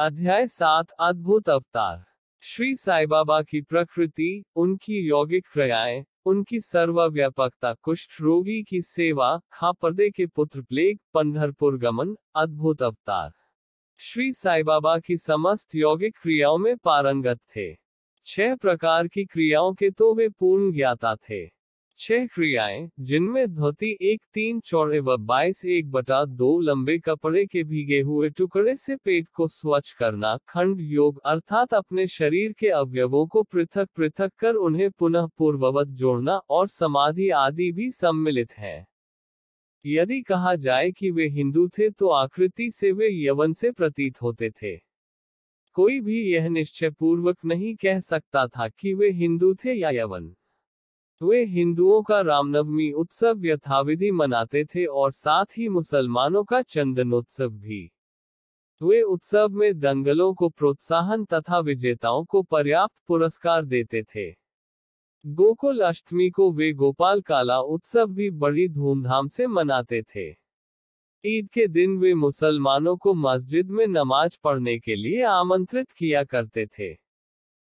अध्याय सात, अद्भुत अवतार। श्री साई बाबा की प्रकृति, उनकी यौगिक क्रियाएँ, उनकी सर्वव्यापकता, कुष्ठ रोगी की सेवा, खापर्दे के पुत्र प्लेग पंढरपुर गमन, अद्भुत अवतार। श्री साई बाबा की समस्त यौगिक क्रियाओं में पारंगत थे। छह प्रकार की क्रियाओं के तो वे पूर्ण ज्ञाता थे। छह क्रियाएँ, जिनमें धोती एक तीन चौड़े व बाईस एक बटा दो लंबे कपड़े के भीगे हुए टुकड़े से पेट को स्वच्छ करना खंड योग अर्थात अपने शरीर के अवयवों को पृथक पृथक कर उन्हें पुनः पूर्ववत जोड़ना और समाधि आदि भी सम्मिलित है। यदि कहा जाए कि वे हिंदू थे तो आकृति से वे यवन से प्रतीत होते थे। कोई भी यह निश्चय पूर्वक नहीं कह सकता था कि वे हिंदू थे या यवन। वे हिंदुओं का रामनवमी उत्सव यथाविधि मनाते थे और साथ ही मुसलमानों का चंदनोत्सव भी वे उत्सव में दंगलों को प्रोत्साहन तथा विजेताओं को पर्याप्त पुरस्कार देते थे। गोकुल अष्टमी को वे गोपाल काला उत्सव भी बड़ी धूमधाम से मनाते थे। ईद के दिन वे मुसलमानों को मस्जिद में नमाज़ पढ़ने के लिए आमंत्रित किया करते थे।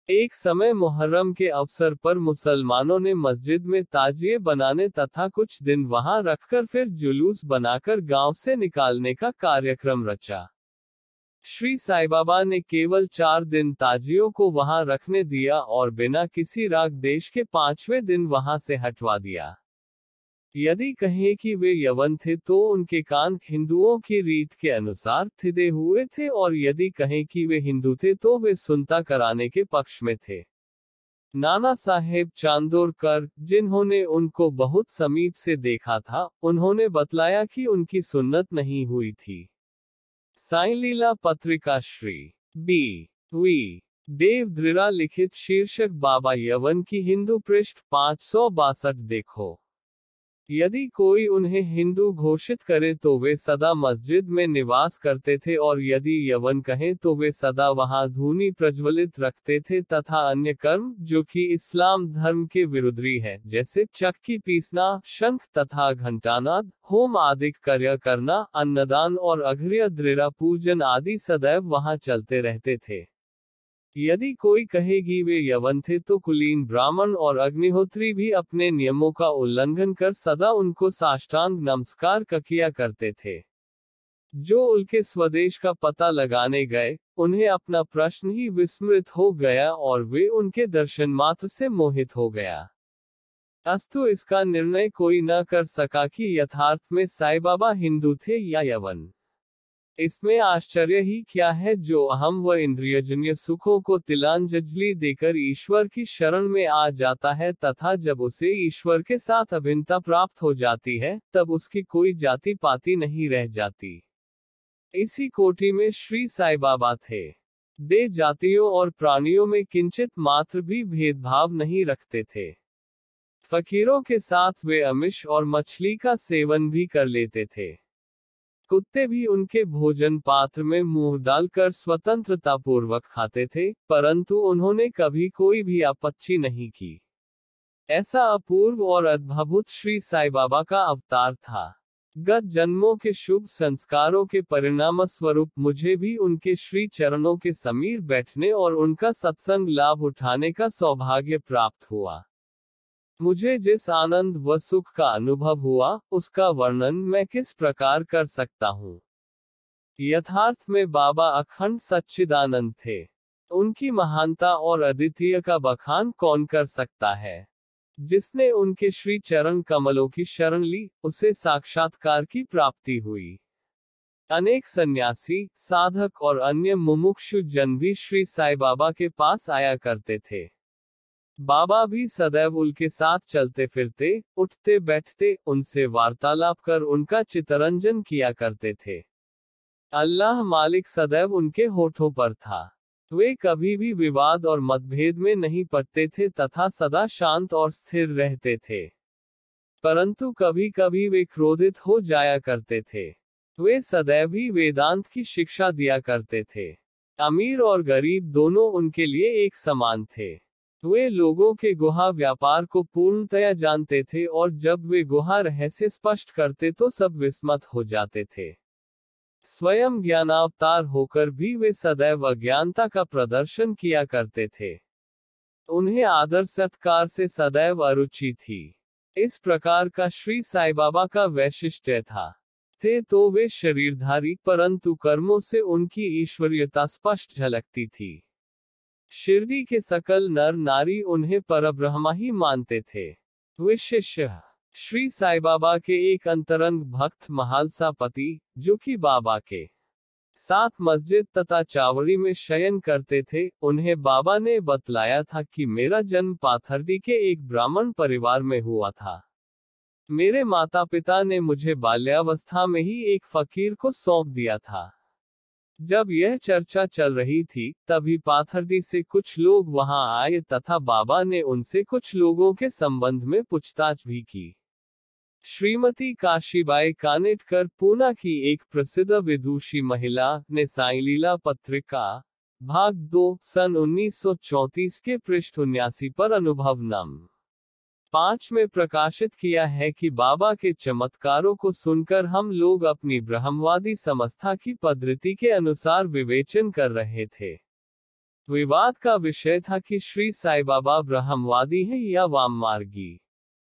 एक समय मुहर्रम के अवसर पर मुसलमानों ने मस्जिद में ताजिए बनाने तथा कुछ दिन वहाँ रखकर फिर जुलूस बनाकर गाँव से निकालने का कार्यक्रम रचा। श्री साई बाबा ने केवल चार दिन ताजियों को वहाँ रखने दिया और बिना किसी राग देश के पाँचवें दिन वहाँ से हटवा दिया। यदि कहें कि वे यवन थे तो उनके कान हिंदुओं की रीत के अनुसार थिदे हुए थे और यदि कहें कि वे हिंदू थे तो वे सुनता कराने के पक्ष में थे। नाना साहेब चांदोरकर, जिन्होंने उनको बहुत समीप से देखा था, उन्होंने बतलाया कि उनकी सुन्नत नहीं हुई थी। साई लीला पत्रिका श्री बी वी देव द्रिरा लिखित शीर्षक बाबा यवन की हिंदू पृष्ठ पाँच देखो। यदि कोई उन्हें हिंदू घोषित करे तो वे सदा मस्जिद में निवास करते थे और यदि यवन कहें तो वे सदा वहाँ धूनी प्रज्वलित रखते थे तथा अन्य कर्म जो कि इस्लाम धर्म के विरुद्धी है जैसे चक्की पीसना, शंख तथा घंटानाद, होम आदि कार्य करना, अन्नदान और अघ्रिय, दृढ़ पूजन आदि सदैव वहाँ चलते रहते थे। यदि कोई कहेगी वे यवन थे तो कुलीन ब्राह्मण और अग्निहोत्री भी अपने नियमों का उल्लंघन कर सदा उनको साष्टांग नमस्कार किया करते थे। जो उनके स्वदेश का पता लगाने गए, उन्हें अपना प्रश्न ही विस्मृत हो गया और वे उनके दर्शन मात्र से मोहित हो गया। अस्तु इसका निर्णय कोई न कर सका कि यथार्थ में साई बाबा हिंदू थे या यवन। इसमें आश्चर्य ही क्या है जो अहम व इंद्रियजन्य सुखों को तिलांजलि देकर ईश्वर की शरण में आ जाता है तथा जब उसे ईश्वर के साथ अभिन्नता प्राप्त हो जाती है, तब उसकी कोई जाति पाति नहीं रह जाती। इसी कोटि में श्री साई बाबा थे। दे जातियों और प्राणियों में किंचित मात्र भी भेदभाव नहीं रखते थे। फकीरों के साथ वे अमिश और मछली का सेवन भी कर लेते थे। कुत्ते भी उनके भोजन पात्र में मुँह डालकर स्वतंत्रता पूर्वक खाते थे, परंतु उन्होंने कभी कोई भी आपत्ति नहीं की। ऐसा अपूर्व और अद्भुत श्री साई बाबा का अवतार था। गत जन्मों के शुभ संस्कारों के परिणाम स्वरूप मुझे भी उनके श्री चरणों के समीर बैठने और उनका सत्संग लाभ उठाने का सौभाग्य प्राप्त हुआ। मुझे जिस आनंद व सुख का अनुभव हुआ, उसका वर्णन मैं किस प्रकार कर सकता हूँ? यथार्थ में बाबा अखंड सच्चिदानंद थे। उनकी महानता और अद्वितीय का बखान कौन कर सकता है? जिसने उनके श्री चरण कमलों की शरण ली, उसे साक्षात्कार की प्राप्ति हुई। अनेक सन्यासी, साधक और अन्य मुमुक्षु जन भी श्री साई बाबा के पास आया करते थे। बाबा भी सदैव उनके साथ चलते फिरते, उठते बैठते उनसे वार्तालाप कर उनका चितरंजन किया करते थे। अल्लाह मालिक सदैव उनके होठों पर था। वे कभी भी विवाद और मतभेद में नहीं पड़ते थे तथा सदा शांत और स्थिर रहते थे। परंतु कभी कभी वे क्रोधित हो जाया करते थे। वे सदैव ही वेदांत की शिक्षा दिया करते थे। अमीर और गरीब दोनों उनके लिए एक समान थे। वे लोगों के गुहा व्यापार को पूर्णतया जानते थे और जब वे गुहा रहस्य स्पष्ट करते तो सब विस्मत हो जाते थे। स्वयं ज्ञानावतार होकर भी वे सदैव अज्ञानता का प्रदर्शन किया करते थे। उन्हें आदर सत्कार से सदैव अरुचि थी। इस प्रकार का श्री साई बाबा का वैशिष्ट्य था। थे तो वे शरीरधारी परंतु कर्मों से उनकी ईश्वरीयता स्पष्ट झलकती थी। शिरडी के सकल नर नारी उन्हें परब्रह्मा ही मानते थे। वे शिष्य श्री साई बाबा के एक अंतरंग भक्त महालसा पति, जो कि बाबा के साथ मस्जिद तथा चावड़ी में शयन करते थे, उन्हें बाबा ने बतलाया था कि मेरा जन्म पाथरडी के एक ब्राह्मण परिवार में हुआ था। मेरे माता पिता ने मुझे बाल्यावस्था में ही एक फकीर को सौंप दिया था। जब यह चर्चा चल रही थी, तभी पाथरडी से कुछ लोग वहाँ आए तथा बाबा ने उनसे कुछ लोगों के संबंध में पूछताछ भी की। श्रीमती काशीबाई कानेटकर पूना की एक प्रसिद्ध विदुषी महिला ने साईलीला पत्रिका, भाग दो, सन 1934 के पृष्ठ उन्यासी पर अनुभव नम पाँच में प्रकाशित किया है कि बाबा के चमत्कारों को सुनकर हम लोग अपनी ब्रह्मवादी समस्था की पद्धति के अनुसार विवेचन कर रहे थे। विवाद का विषय था कि श्री साई बाबा ब्रह्मवादी है या वाम मार्गी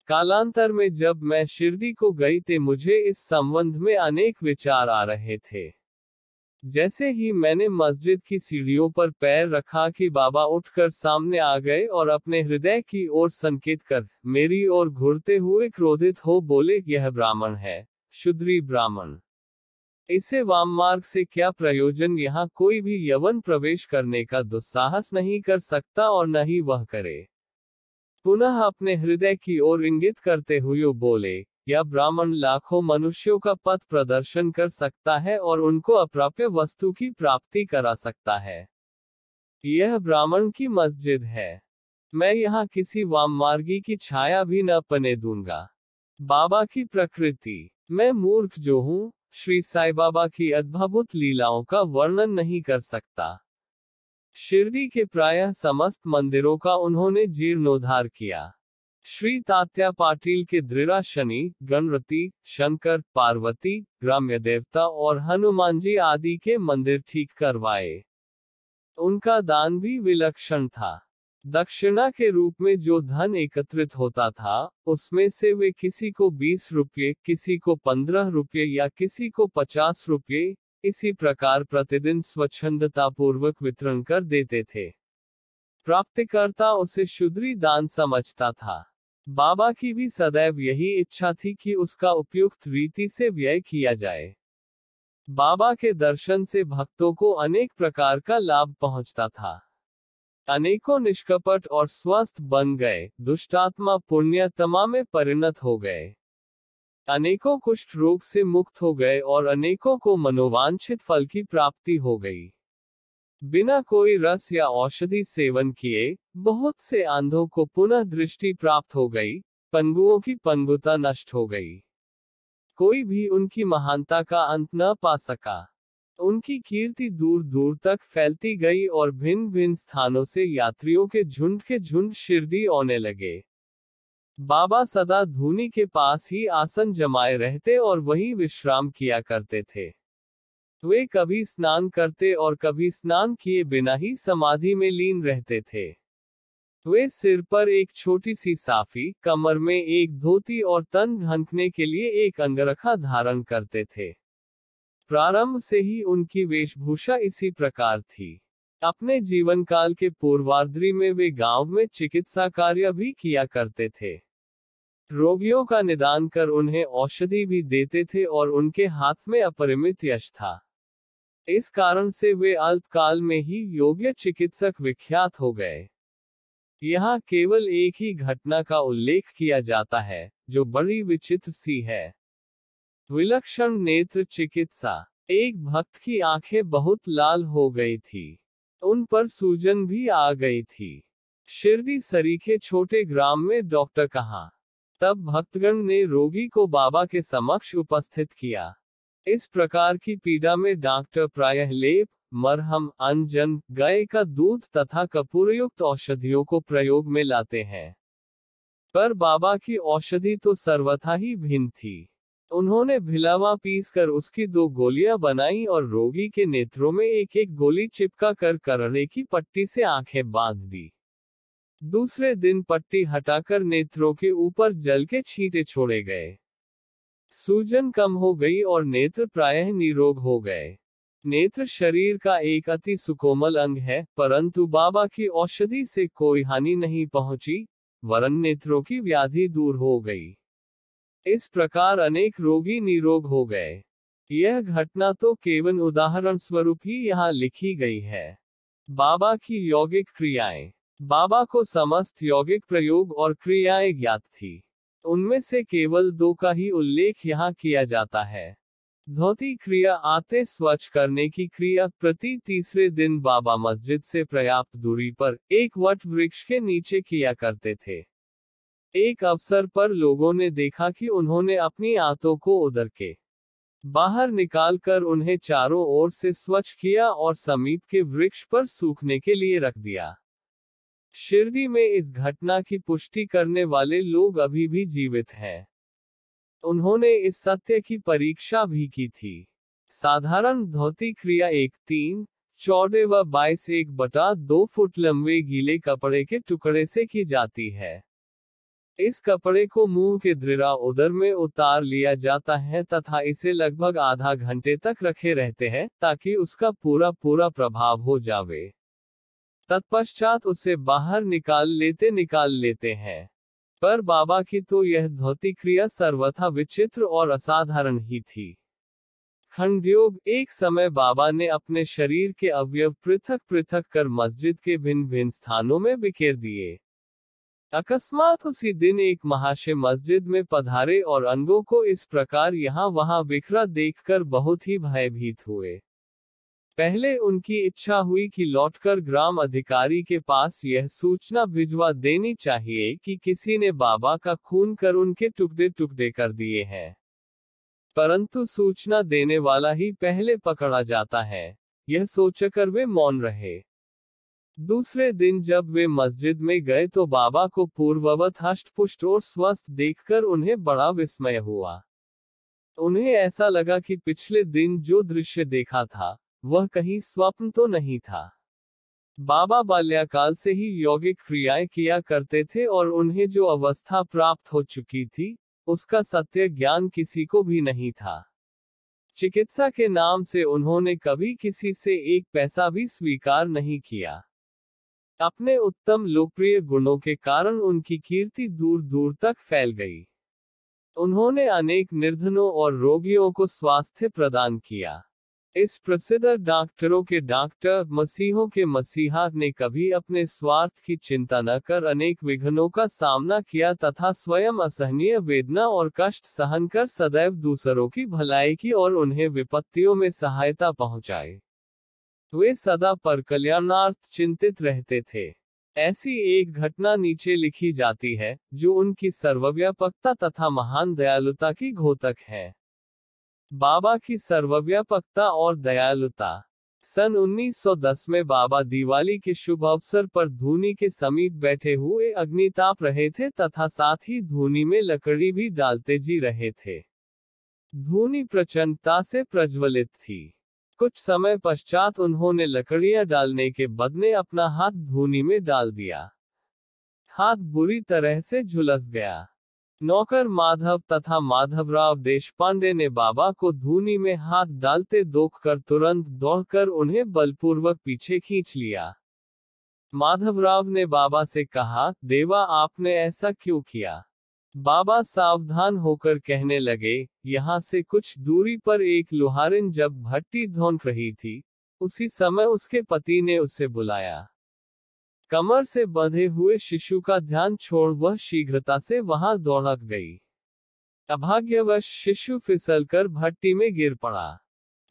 कालांतर में जब मैं शिरडी को गई थे मुझे इस संबंध में अनेक विचार आ रहे थे। जैसे ही मैंने मस्जिद की सीढ़ियों पर पैर रखा कि बाबा उठकर सामने आ गए और अपने हृदय की ओर संकेत कर, मेरी ओर घूरते हुए क्रोधित हो बोले, यह ब्राह्मण है, शुद्री ब्राह्मण। इसे वाम मार्ग से क्या प्रयोजन, यहाँ कोई भी यवन प्रवेश करने का दुस्साहस नहीं कर सकता और न ही वह करे। पुनः अपने हृदय की ओर इंगित करते हुए बोले या ब्राह्मण लाखों मनुष्यों का पथ प्रदर्शन कर सकता है और उनको अप्राप्य वस्तु की प्राप्ति करा सकता है। यह ब्राह्मण की मस्जिद है। मैं यहाँ किसी वाम मार्गी की छाया भी न पने दूँगा। बाबा की प्रकृति। मैं मूर्ख जो हूँ, श्री साई बाबा की अद्भुत लीलाओं का वर्णन नहीं कर सकता। शिरडी के प्रायः समस्त मंदिरों का उन्होंने जीर्णोद्धार किया। श्री तात्या पाटिल के दृढ़ा शनि गणरती शंकर, पार्वती, ग्राम्य देवता और हनुमान जी आदि के मंदिर ठीक करवाए। उनका दान भी विलक्षण था। दक्षिणा के रूप में जो धन एकत्रित होता था, उसमें से वे किसी को बीस रुपये, किसी को पंद्रह रुपये या किसी को पचास रुपये, इसी प्रकार प्रतिदिन स्वच्छंदता पूर्वक वितरण कर देते थे। प्राप्तिकर्ता उसे शुद्री दान समझता था। बाबा की भी सदैव यही इच्छा थी कि उसका उपयुक्त रीति से व्यय किया जाए। बाबा के दर्शन से भक्तों को अनेक प्रकार का लाभ पहुँचता था। अनेकों निष्कपट और स्वस्थ बन गए, दुष्टात्मा पुण्यतमा में परिणत हो गए। अनेकों कुष्ठ रोग से मुक्त हो गए और अनेकों को मनोवांछित फल की प्राप्ति हो गई। बिना कोई रस या औषधि सेवन किए, बहुत से आंधों को पुनः दृष्टि प्राप्त हो गई, पंगुओं की पंगुता नष्ट हो गई। कोई भी उनकी महानता का अंत न पा सका। उनकी कीर्ति दूर दूर तक फैलती गई और भिन्न भिन्न स्थानों से यात्रियों के झुंड के झुंड शिरडी आने लगे। बाबा सदा धूनी के पास ही आसन जमाए रहते और वही विश्राम किया करते थे। वे कभी स्नान करते और कभी स्नान किए बिना ही समाधि में लीन रहते थे। वे सिर पर एक छोटी सी साफी, कमर में एक धोती और तन ढंकने के लिए एक अंगरखा धारण करते थे। प्रारंभ से ही उनकी वेशभूषा इसी प्रकार थी। अपने जीवन काल के पूर्वार्द्री में वे गाँव में चिकित्सा कार्य भी किया करते थे। रोगियों का निदान कर उन्हें औषधि भी देते थे और उनके हाथ में अपरिमित यश था। इस कारण से वे अल्पकाल में ही योग्य चिकित्सक विख्यात हो गए। यहाँ केवल एक ही घटना का उल्लेख किया जाता है, जो बड़ी विचित्र सी है। विलक्षण नेत्र चिकित्सा। एक भक्त की आँखें बहुत लाल हो गई थी। उन पर सूजन भी आ गई थी। शिरडी सरीखे छोटे ग्राम में डॉक्टर कहा। तब भक्तगण ने रोगी को बाबा के समक्ष उपस्थित किया। इस प्रकार की पीड़ा में डॉक्टर प्रायः लेप, मरहम, अंजन, गाय का दूध तथा कपूरयुक्त औषधियों को प्रयोग में लाते हैं। पर बाबा की औषधि तो सर्वथा ही भिन्न थी। उन्होंने भिलावा पीस कर उसकी दो गोलियाँ बनाई और रोगी के नेत्रों में एक एक गोली चिपका कर करड़े की पट्टी से आँखें बाँध दी। दूसरे दिन पट्टी हटाकर नेत्रों के ऊपर जल के छींटे छोड़े गए। सूजन कम हो गई और नेत्र प्रायः निरोग हो गए। नेत्र शरीर का एक अति सुकोमल अंग है, परंतु बाबा की औषधि से कोई हानि नहीं पहुँची, वरन नेत्रों की व्याधि दूर हो गई। इस प्रकार अनेक रोगी निरोग हो गए। यह घटना तो केवल उदाहरण स्वरूप ही यहाँ लिखी गई है। बाबा की यौगिक क्रियाएँ। बाबा को समस्त यौगिक प्रयोग और क्रियाएँ ज्ञात थी। उनमें से केवल दो का ही उल्लेख यहाँ किया जाता है। धोती क्रिया आते स्वच्छ करने की क्रिया प्रति तीसरे दिन बाबा मस्जिद से पर्याप्त दूरी पर एक वट वृक्ष के नीचे किया करते थे। एक अवसर पर लोगों ने देखा कि उन्होंने अपनी आंतों को उधर के बाहर निकालकर उन्हें चारों ओर से स्वच्छ किया और समीप के वृक्ष पर सूखने के लिए रख दिया। शिरडी में इस घटना की पुष्टि करने वाले लोग अभी भी जीवित हैं। उन्होंने इस सत्य की परीक्षा भी की थी। साधारण धोती क्रिया एक तीन चौड़े व बाईस एक बटा दो फुट लंबे गीले कपड़े के टुकड़े से की जाती है। इस कपड़े को मुँह के दृढ़ा उदर में उतार लिया जाता है तथा इसे लगभग आधा घंटे तक रखे रहते हैं ताकि उसका पूरा पूरा प्रभाव हो जावे। तत्पश्चात उसे बाहर निकाल लेते निकाल लेते हैं। पर बाबा की तो यह धोती क्रिया सर्वथा विचित्र और असाधारण ही थी। खंडयोग एक समय बाबा ने अपने शरीर के अवयव पृथक पृथक कर मस्जिद के भिन्न भिन्न स्थानों में बिखेर दिए। अकस्मात उसी दिन एक महाशय मस्जिद में पधारे और अंगों को इस प्रकार यहाँ वहाँ बिखरा देखकर बहुत ही भयभीत हुए। पहले उनकी इच्छा हुई कि लौटकर ग्राम अधिकारी के पास यह सूचना भिजवा देनी चाहिए कि किसी ने बाबा का खून कर उनके टुकड़े टुकड़े कर दिए हैं। परंतु सूचना देने वाला ही पहले पकड़ा जाता है। यह सोचकर वे मौन रहे। दूसरे दिन जब वे मस्जिद में गए तो बाबा को पूर्ववत हष्ट पुष्ट और स्वस्थ देखकर उन्हें बड़ा विस्मय हुआ। उन्हें ऐसा लगा कि पिछले दिन जो दृश्य देखा था वह कहीं स्वप्न तो नहीं था। बाबा बाल्याकाल से ही यौगिक क्रियाएँ किया करते थे और उन्हें जो अवस्था प्राप्त हो चुकी थी, उसका सत्य ज्ञान किसी को भी नहीं था। चिकित्सा के नाम से उन्होंने कभी किसी से एक पैसा भी स्वीकार नहीं किया। अपने उत्तम लोकप्रिय गुणों के कारण उनकी कीर्ति दूर दूर तक फैल गई। उन्होंने अनेक निर्धनों और रोगियों को स्वास्थ्य प्रदान किया। इस प्रसिद्ध डॉक्टरों के डॉक्टर मसीहों के मसीहा ने कभी अपने स्वार्थ की चिंता न कर अनेक विघ्नों का सामना किया तथा स्वयं असहनीय वेदना और कष्ट सहन कर सदैव दूसरों की भलाई की और उन्हें विपत्तियों में सहायता पहुंचाई वे सदा पर कल्याणार्थ चिंतित रहते थे। ऐसी एक घटना नीचे लिखी जाती है, जो उनकी सर्वव्यापकता तथा महान दयालुता की घोतक है। बाबा की सर्वव्यापकता और दयालुता। सन 1910 में बाबा दिवाली के शुभ अवसर पर धूनी के समीप बैठे हुए अग्निताप रहे थे तथा साथ ही धूनी में लकड़ी भी डालते जी रहे थे। धूनी प्रचंडता से प्रज्वलित थी। कुछ समय पश्चात उन्होंने लकड़ियाँ डालने के बदले अपना हाथ धूनी में डाल दिया। हाथ बुरी तरह से झुलस गया। नौकर माधव तथा माधवराव देशपांडे ने बाबा को धूनी में हाथ डालते दोख कर तुरंत दौड़कर उन्हें बलपूर्वक पीछे खींच लिया। माधवराव ने बाबा से कहा, देवा, आपने ऐसा क्यों किया? बाबा सावधान होकर कहने लगे, यहाँ से कुछ दूरी पर एक लुहारिन जब भट्टी धोंक रही थी, उसी समय उसके पति ने उसे बुलाया। कमर से बंधे हुए शिशु का ध्यान छोड़ वह शीघ्रता से वहाँ दौड़क गई। अभाग्यवश शिशु फिसलकर भट्टी में गिर पड़ा।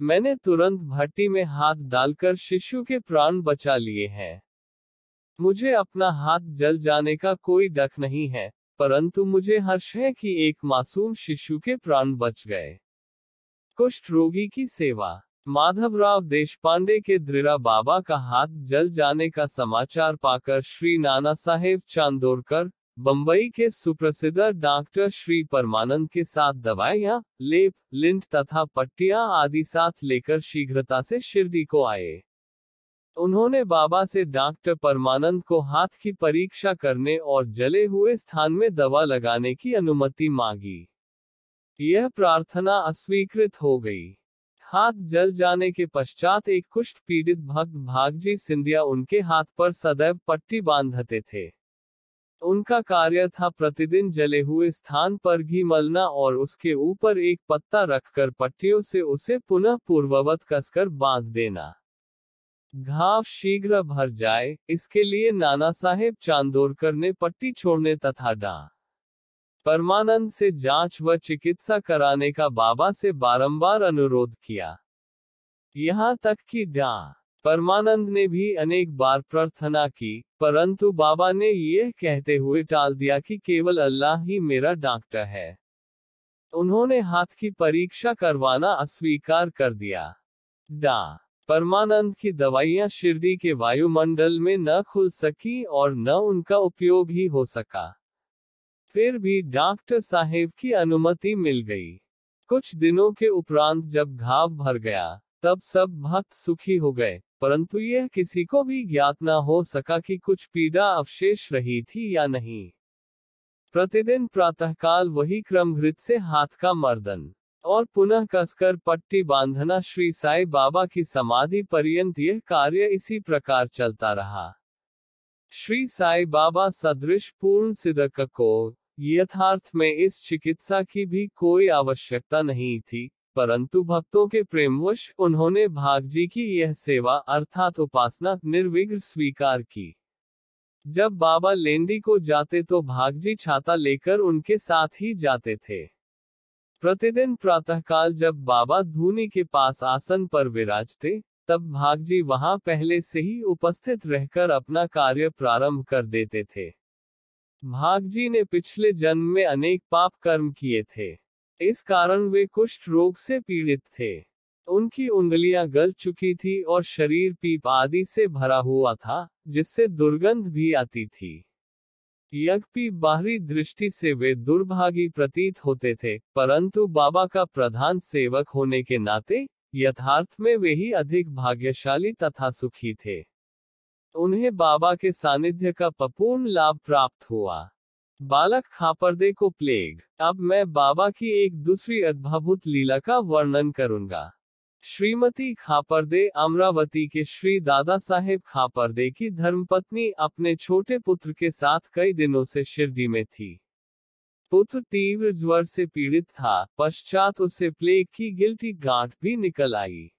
मैंने तुरंत भट्टी में हाथ डालकर शिशु के प्राण बचा लिए हैं। मुझे अपना हाथ जल जाने का कोई डक नहीं है, परंतु मुझे हर्ष है कि एक मासूम शिशु के प्राण बच गए। कुष्ठ रोगी की सेवा। माधवराव देशपांडे के दृढ़ा बाबा का हाथ जल जाने का समाचार पाकर श्री नाना साहेब चांदोरकर, बंबई के सुप्रसिद्ध डॉक्टर श्री परमानंद के साथ दवाइयाँ, लेप, लिंट तथा पट्टियाँ आदि साथ लेकर शीघ्रता से शिरडी को आए। उन्होंने बाबा से डॉक्टर परमानंद को हाथ की परीक्षा करने और जले हुए स्थान में दवा लगाने की अनुमति मांगी। यह प्रार्थना अस्वीकृत हो गई। हाथ जल जाने के पश्चात एक कुष्ठ पीड़ित भक्त भागजी सिंधिया उनके हाथ पर सदैव पट्टी बांधते थे। उनका कार्य था प्रतिदिन जले हुए स्थान पर घी मलना और उसके ऊपर एक पत्ता रखकर पट्टियों से उसे पुनः पूर्ववत कसकर बाँध देना। घाव शीघ्र भर जाए, इसके लिए नाना साहेब चांदोरकर ने पट्टी छोड़ने तथा डा। परमानंद से जाँच व चिकित्सा कराने का बाबा से बारंबार अनुरोध किया। यहाँ तक कि डा परमानंद ने भी अनेक बार प्रार्थना की, परंतु बाबा ने यह कहते हुए टाल दिया कि केवल अल्लाह ही मेरा डॉक्टर है। उन्होंने हाथ की परीक्षा करवाना अस्वीकार कर दिया। डा, परमानंद की दवाइयाँ शिरडी के वायुमंडल में न खुल सकी और न उनका उपयोग ही हो सका। फिर भी डॉक्टर साहेब की अनुमति मिल गई। कुछ दिनों के उपरांत जब घाव भर गया, तब सब भक्त सुखी हो गए, परंतु यह किसी को भी ज्ञात न हो सका कि कुछ पीड़ा अवशेष रही थी या नहीं। प्रतिदिन प्रातःकाल वही क्रमघृत से हाथ का मर्दन और पुनः कसकर पट्टी बांधना श्री साई बाबा की समाधि पर्यंत यह कार्य इसी प्रकार चलता रहा। श्री साई बाबा सदृश पूर्ण सिद्धक को यथार्थ में इस चिकित्सा की भी कोई आवश्यकता नहीं थी, परंतु भक्तों के प्रेमवश उन्होंने भागजी की यह सेवा अर्थात उपासना निर्विघ्न स्वीकार की। जब बाबा लेंडी को जाते तो भागजी छाता लेकर उनके साथ ही जाते थे। प्रतिदिन प्रातःकाल जब बाबा धूनी के पास आसन पर विराजते, तब भागजी वहाँ पहले से ही उपस्थित रहकर अपना कार्य प्रारंभ कर देते थे। भागजी ने पिछले जन्म में अनेक पाप कर्म किए थे। इस कारण वे कुष्ठ रोग से पीड़ित थे। उनकी उंगलियाँ गल चुकी थी और शरीर पीप आदि से भरा हुआ था, जिससे दुर्गंध भी आती थी। यज्ञपी बाहरी दृष्टि से वे दुर्भागी प्रतीत होते थे, परंतु बाबा का प्रधान सेवक होने के नाते, यथार्थ में वे ही अधिक भाग्यशाली तथा सुखी थे। उन्हें बाबा के सानिध्य का पूर्ण लाभ प्राप्त हुआ। बालक खापरदे को प्लेग। अब मैं बाबा की एक दूसरी अद्भुत लीला का वर्णन करूँगा। श्रीमती खापरदे अमरावती के श्री दादा साहेब खापरदे की धर्मपत्नी अपने छोटे पुत्र के साथ कई दिनों से शिरडी में थी। पुत्र तीव्र ज्वर से पीड़ित था, पश्चात उसे प्लेग की गिल्टी गांठ भी निकल आई।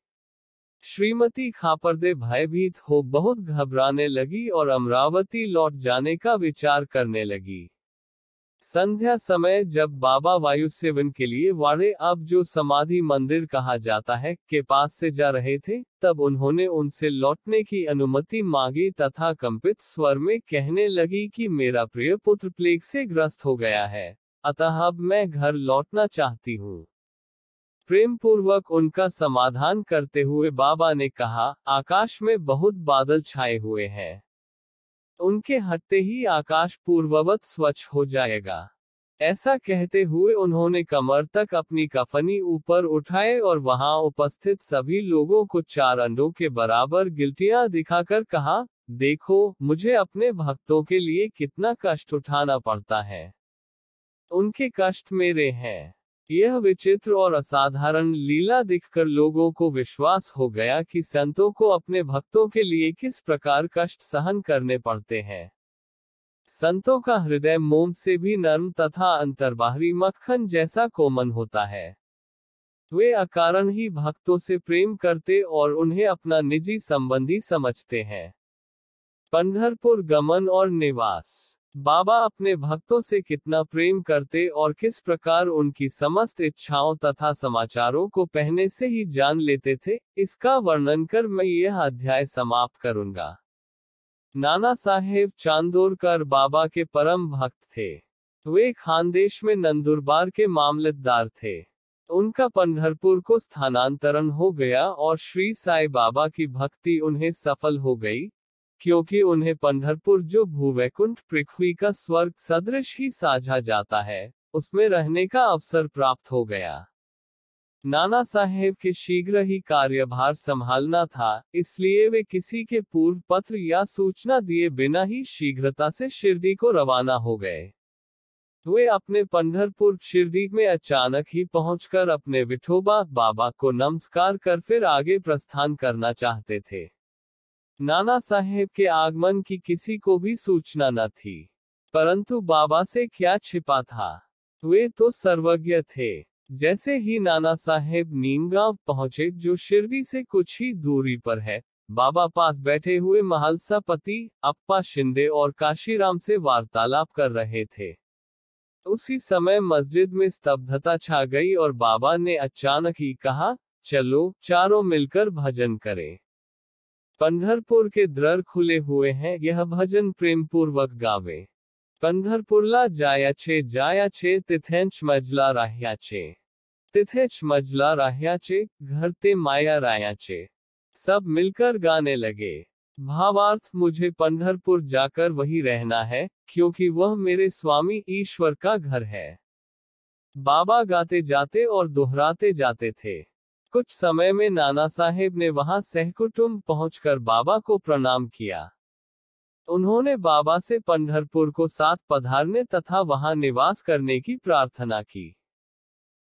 श्रीमती खापरदे भयभीत हो बहुत घबराने लगी और अमरावती लौट जाने का विचार करने लगी। संध्या समय जब बाबा वायु सेवन के लिए वाड़े अब जो समाधि मंदिर कहा जाता है, के पास से जा रहे थे, तब उन्होंने उनसे लौटने की अनुमति मांगी तथा कंपित स्वर में कहने लगी कि मेरा प्रिय पुत्र प्लेग से ग्रस्त हो गया है, अतः अब मैं घर लौटना चाहती हूँ। प्रेम पूर्वक उनका समाधान करते हुए बाबा ने कहा, आकाश में बहुत बादल छाए हुए हैं। उनके हटते ही आकाश पूर्ववत स्वच्छ हो जाएगा। ऐसा कहते हुए उन्होंने कमर तक अपनी कफनी ऊपर उठाए और वहाँ उपस्थित सभी लोगों को चार अंडों के बराबर गिल्टियाँ दिखाकर कहा, देखो, मुझे अपने भक्तों के लिए कितना कष्ट उठाना पड़ता है। उनके कष्ट मेरे हैं। यह विचित्र और असाधारण लीला दिखकर लोगों को विश्वास हो गया कि संतों को अपने भक्तों के लिए किस प्रकार कष्ट सहन करने पड़ते हैं। संतों का हृदय मोम से भी नर्म तथा अंतर्बाहरी मक्खन जैसा कोमन होता है। वे अकारण ही भक्तों से प्रेम करते और उन्हें अपना निजी संबंधी समझते हैं। पंढरपुर गमन और निवास। बाबा अपने भक्तों से कितना प्रेम करते और किस प्रकार उनकी समस्त इच्छाओं तथा समाचारों को पहले से ही जान लेते थे, इसका वर्णन कर मैं यह अध्याय समाप्त करूँगा। नाना साहेब चांदोरकर बाबा के परम भक्त थे। वे खानदेश में नंदुरबार के मामलतदार थे। उनका पंढरपुर को स्थानांतरण हो गया और श्री साई बाबा की भक्ति उन्हें सफल हो गई क्योंकि उन्हें पंढरपुर जो भूवैकुंठ पृथ्वी का स्वर्ग सदृश ही साझा जाता है, उसमें रहने का अवसर प्राप्त हो गया। नाना साहेब के शीघ्र ही कार्यभार संभालना था, इसलिए वे किसी के पूर्व पत्र या सूचना दिए बिना ही शीघ्रता से शिरडी को रवाना हो गए। वे अपने पंढरपुर शिरडी में अचानक ही पहुंचकर अपने विठोबा बाबा को नमस्कार कर फिर आगे प्रस्थान करना चाहते थे। नाना साहेब के आगमन की किसी को भी सूचना न थी। परंतु बाबा से क्या छिपा था? वे तो सर्वज्ञ थे। जैसे ही नाना साहेब नीमगांव पहुँचे, जो शिरडी से कुछ ही दूरी पर है, बाबा पास बैठे हुए महलसा पति, अप्पा शिंदे और काशीराम से वार्तालाप कर रहे थे। उसी समय मस्जिद में स्तब्धता छा गई और बाबा ने अचानक ही कहा, चलो, चारों मिलकर भजन करें। पंढरपुर के द्रर खुले हुए हैं, यह भजन प्रेम पूर्वक गावे। पंढरपुरला जायाचे जायाचे, तिथेंच मजला राह्याचे। तिथेच मजला राह्याचे घर ते माया रायाचे। सब मिलकर गाने लगे। भावार्थ, मुझे पंढरपुर जाकर वही रहना है, क्योंकि वह मेरे स्वामी ईश्वर का घर है। बाबा गाते जाते और दोहराते जाते थे। कुछ समय में नाना साहेब ने वहाँ सहकुटुंब पहुंचकर बाबा को प्रणाम किया। उन्होंने बाबा से पंढरपुर को साथ पधारने तथा वहाँ निवास करने की प्रार्थना की।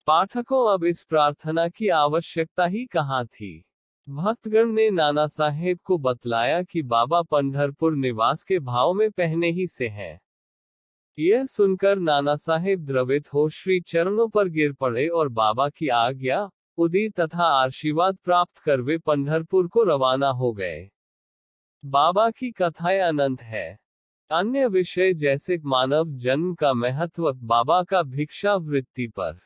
पाठकों, अब इस प्रार्थना की आवश्यकता ही कहाँ थी? भक्तगण ने नाना साहेब को बतलाया कि बाबा पंढरपुर निवास के भाव में पहने ही से हैं। यह सुनकर नाना साहेब द्रवित हो, श्री चरणों पर गिर पड़े और बाबा की आज्ञा उदी तथा आशीर्वाद प्राप्त कर वे पंढरपुर को रवाना हो गए। बाबा की कथाएँ अनंत है। अन्य विषय जैसे मानव जन्म का महत्व, बाबा का भिक्षा वृत्ति पर।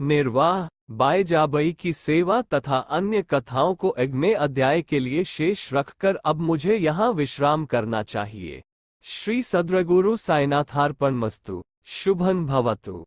निर्वाह बाय जाबई की सेवा तथा अन्य कथाओं को अग्नि अध्याय के लिए शेष रखकर अब मुझे यहाँ विश्राम करना चाहिए। श्री सद्रगुरु साइनाथार्पण मस्तु शुभन भवतु।